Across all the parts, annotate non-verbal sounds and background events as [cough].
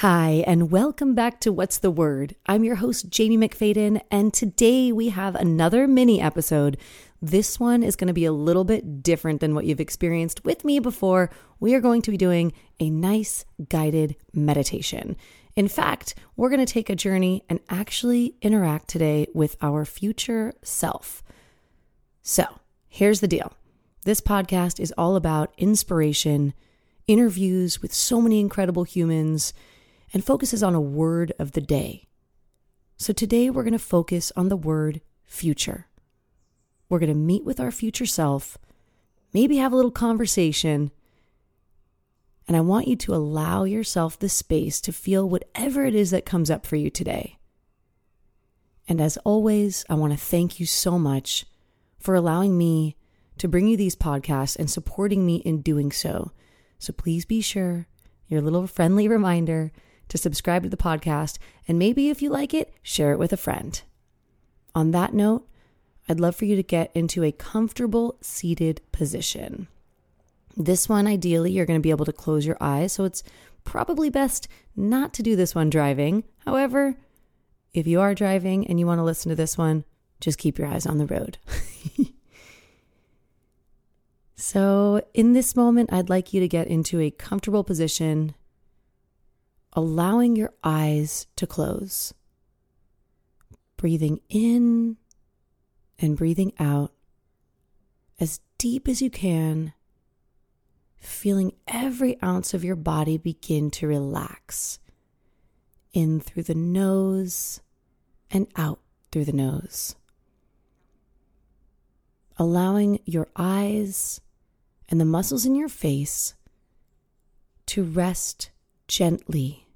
Hi, and welcome back to What's the Word? I'm your host, Jamie McFadden, and today we have another mini episode. This one is going to be a little bit different than what you've experienced with me before. We are going to be doing a nice guided meditation. In fact, we're going to take a journey and actually interact today with our future self. So, here's the deal this podcast is all about inspiration, interviews with so many incredible humans and focuses on a word of the day. So today we're going to focus on the word future. We're going to meet with our future self, maybe have a little conversation, and I want you to allow yourself the space to feel whatever it is that comes up for you today. And as always, I want to thank you so much for allowing me to bring you these podcasts and supporting me in doing so. So please be sure, your little friendly reminder to subscribe to the podcast, and maybe if you like it, share it with a friend. On that note, I'd love for you to get into a comfortable seated position. This one, ideally, you're going to be able to close your eyes, so it's probably best not to do this one driving. However, if you are driving and you want to listen to this one, just keep your eyes on the road. [laughs] so, in this moment, I'd like you to get into a comfortable position allowing your eyes to close. Breathing in and breathing out as deep as you can, feeling every ounce of your body begin to relax in through the nose and out through the nose. Allowing your eyes and the muscles in your face to rest gently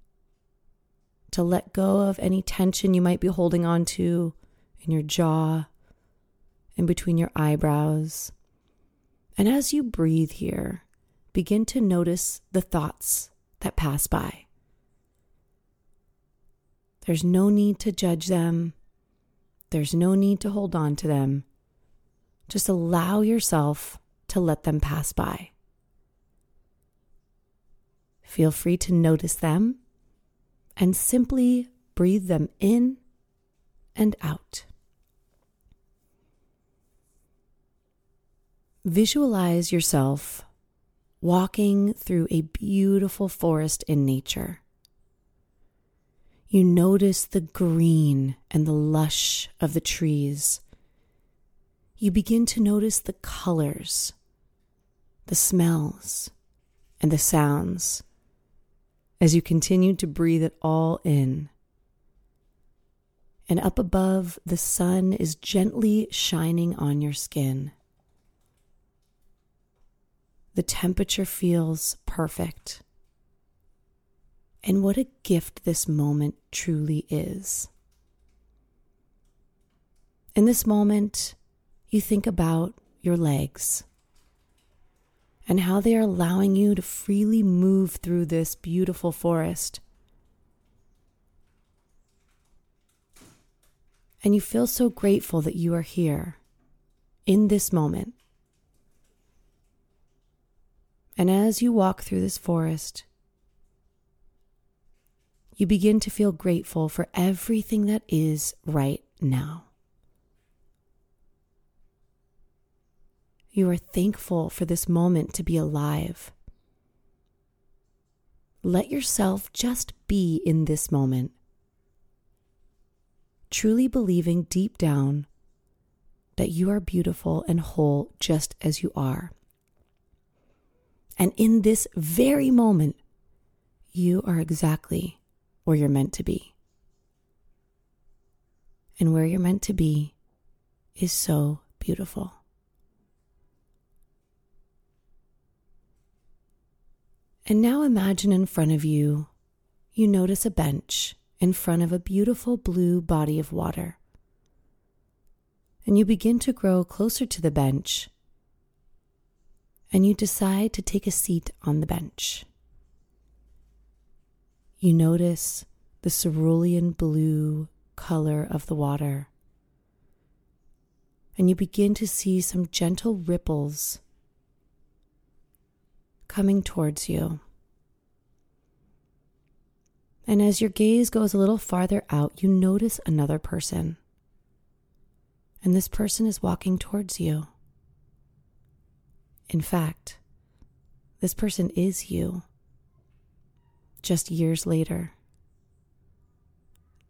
to let go of any tension you might be holding on to in your jaw and between your eyebrows. And as you breathe here, begin to notice the thoughts that pass by. There's no need to judge them. There's no need to hold on to them. Just allow yourself to let them pass by. Feel free to notice them and simply breathe them in and out. Visualize yourself walking through a beautiful forest in nature. You notice the green and the lush of the trees. You begin to notice the colors, the smells, and the sounds as you continue to breathe it all in. And up above, the sun is gently shining on your skin. The temperature feels perfect. And what a gift this moment truly is. In this moment, you think about your legs and how they are allowing you to freely move through this beautiful forest. And you feel so grateful that you are here in this moment. And as you walk through this forest, you begin to feel grateful for everything that is right now. You are thankful for this moment to be alive. Let yourself just be in this moment, truly believing deep down that you are beautiful and whole just as you are. And in this very moment, you are exactly where you're meant to be. And where you're meant to be is so beautiful. And now imagine in front of you, you notice a bench in front of a beautiful blue body of water. And you begin to grow closer to the bench, and you decide to take a seat on the bench. You notice the cerulean blue color of the water, and you begin to see some gentle ripples coming towards you. And as your gaze goes a little farther out, you notice another person. And this person is walking towards you. In fact, this person is you, just years later.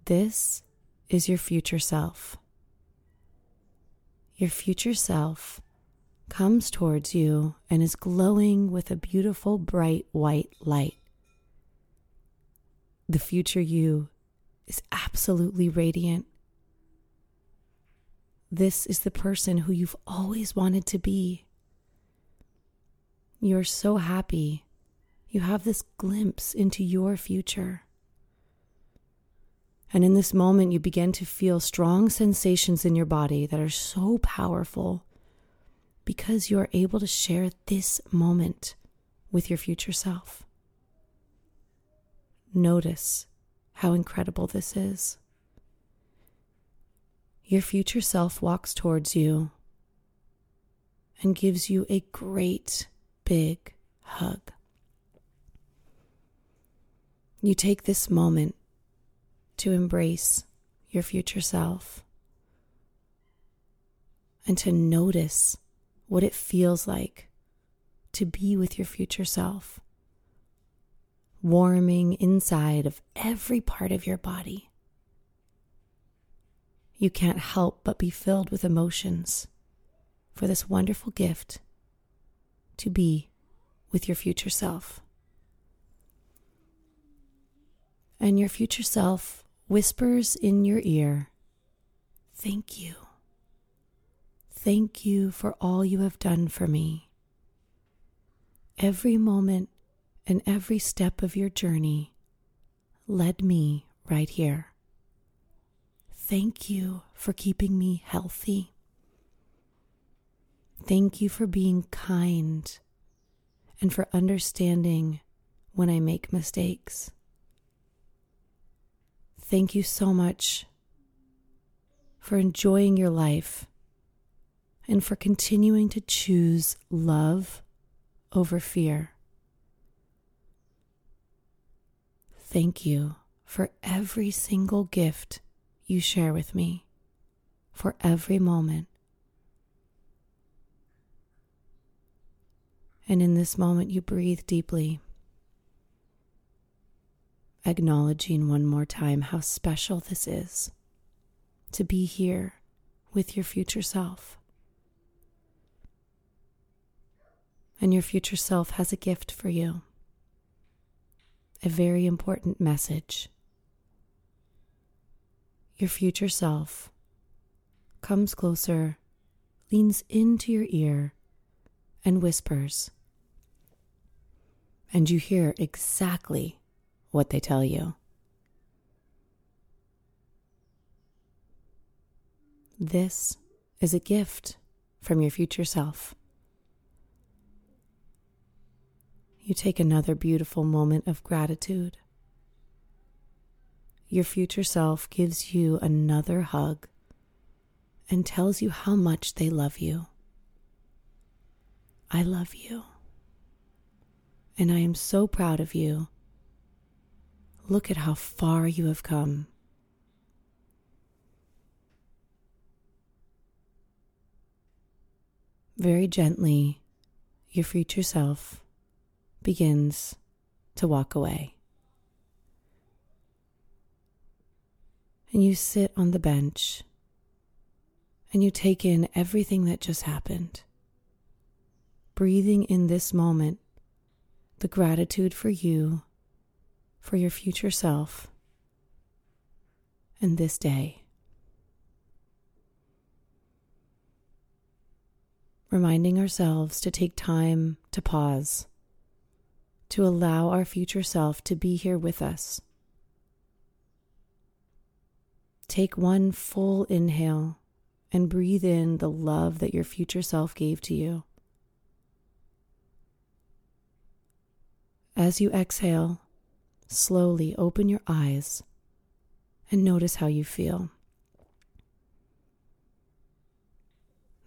This is your future self. Your future self comes towards you and is glowing with a beautiful, bright white light. The future you is absolutely radiant. This is the person who you've always wanted to be. You're so happy. You have this glimpse into your future. And in this moment, you begin to feel strong sensations in your body that are so powerful because you are able to share this moment with your future self. Notice how incredible this is. Your future self walks towards you and gives you a great big hug. You take this moment to embrace your future self and to notice what it feels like to be with your future self, warming inside of every part of your body. You can't help but be filled with emotions for this wonderful gift to be with your future self. And your future self whispers in your ear, Thank you. Thank you for all you have done for me. Every moment and every step of your journey led me right here. Thank you for keeping me healthy. Thank you for being kind and for understanding when I make mistakes. Thank you so much for enjoying your life and for continuing to choose love over fear. Thank you for every single gift you share with me, for every moment. And in this moment, you breathe deeply acknowledging one more time how special this is to be here with your future self. And your future self has a gift for you, a very important message. Your future self comes closer, leans into your ear, and whispers. And you hear exactly what they tell you. This is a gift from your future self. You take another beautiful moment of gratitude. Your future self gives you another hug and tells you how much they love you. I love you. And I am so proud of you Look at how far you have come. Very gently, your future self begins to walk away. And you sit on the bench and you take in everything that just happened, breathing in this moment the gratitude for you for your future self and this day. Reminding ourselves to take time to pause, to allow our future self to be here with us. Take one full inhale and breathe in the love that your future self gave to you. As you exhale, slowly open your eyes and notice how you feel.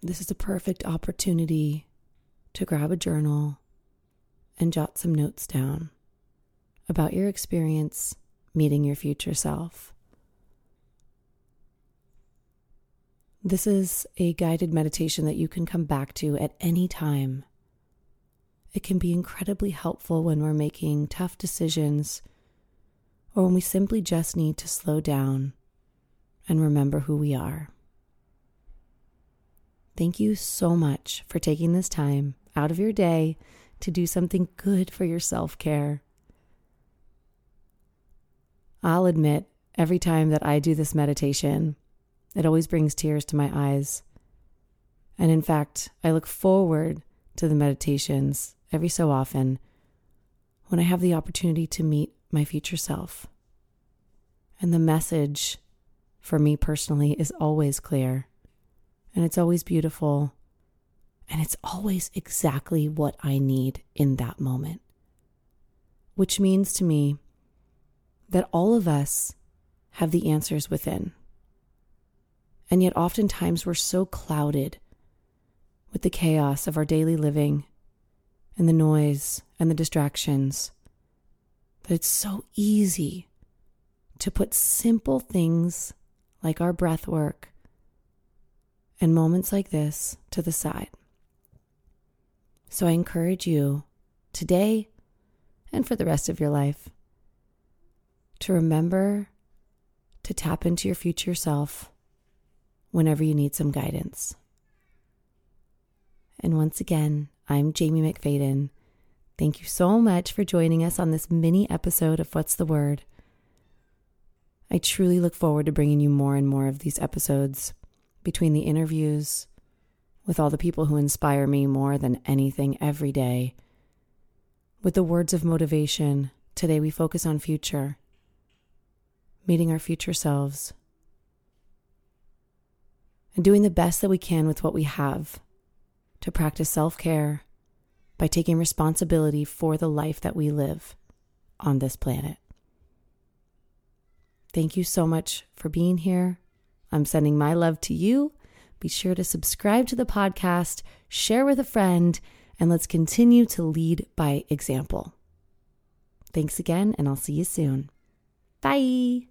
This is a perfect opportunity to grab a journal and jot some notes down about your experience meeting your future self. This is a guided meditation that you can come back to at any time. It can be incredibly helpful when we're making tough decisions or when we simply just need to slow down and remember who we are. Thank you so much for taking this time out of your day to do something good for your self care. I'll admit, every time that I do this meditation, it always brings tears to my eyes. And in fact, I look forward to the meditations every so often when I have the opportunity to meet my future self. And the message for me personally is always clear, and it's always beautiful, and it's always exactly what I need in that moment. Which means to me that all of us have the answers within. And yet, oftentimes, we're so clouded with the chaos of our daily living and the noise and the distractions that it's so easy to put simple things like our breath work and moments like this to the side. So I encourage you today and for the rest of your life to remember to tap into your future self whenever you need some guidance. And once again, I'm Jamie McFadden. Thank you so much for joining us on this mini episode of What's the Word. I truly look forward to bringing you more and more of these episodes between the interviews with all the people who inspire me more than anything every day. With the words of motivation, today we focus on future, meeting our future selves, and doing the best that we can with what we have to practice self care by taking responsibility for the life that we live on this planet. Thank you so much for being here. I'm sending my love to you. Be sure to subscribe to the podcast, share with a friend, and let's continue to lead by example. Thanks again, and I'll see you soon. Bye.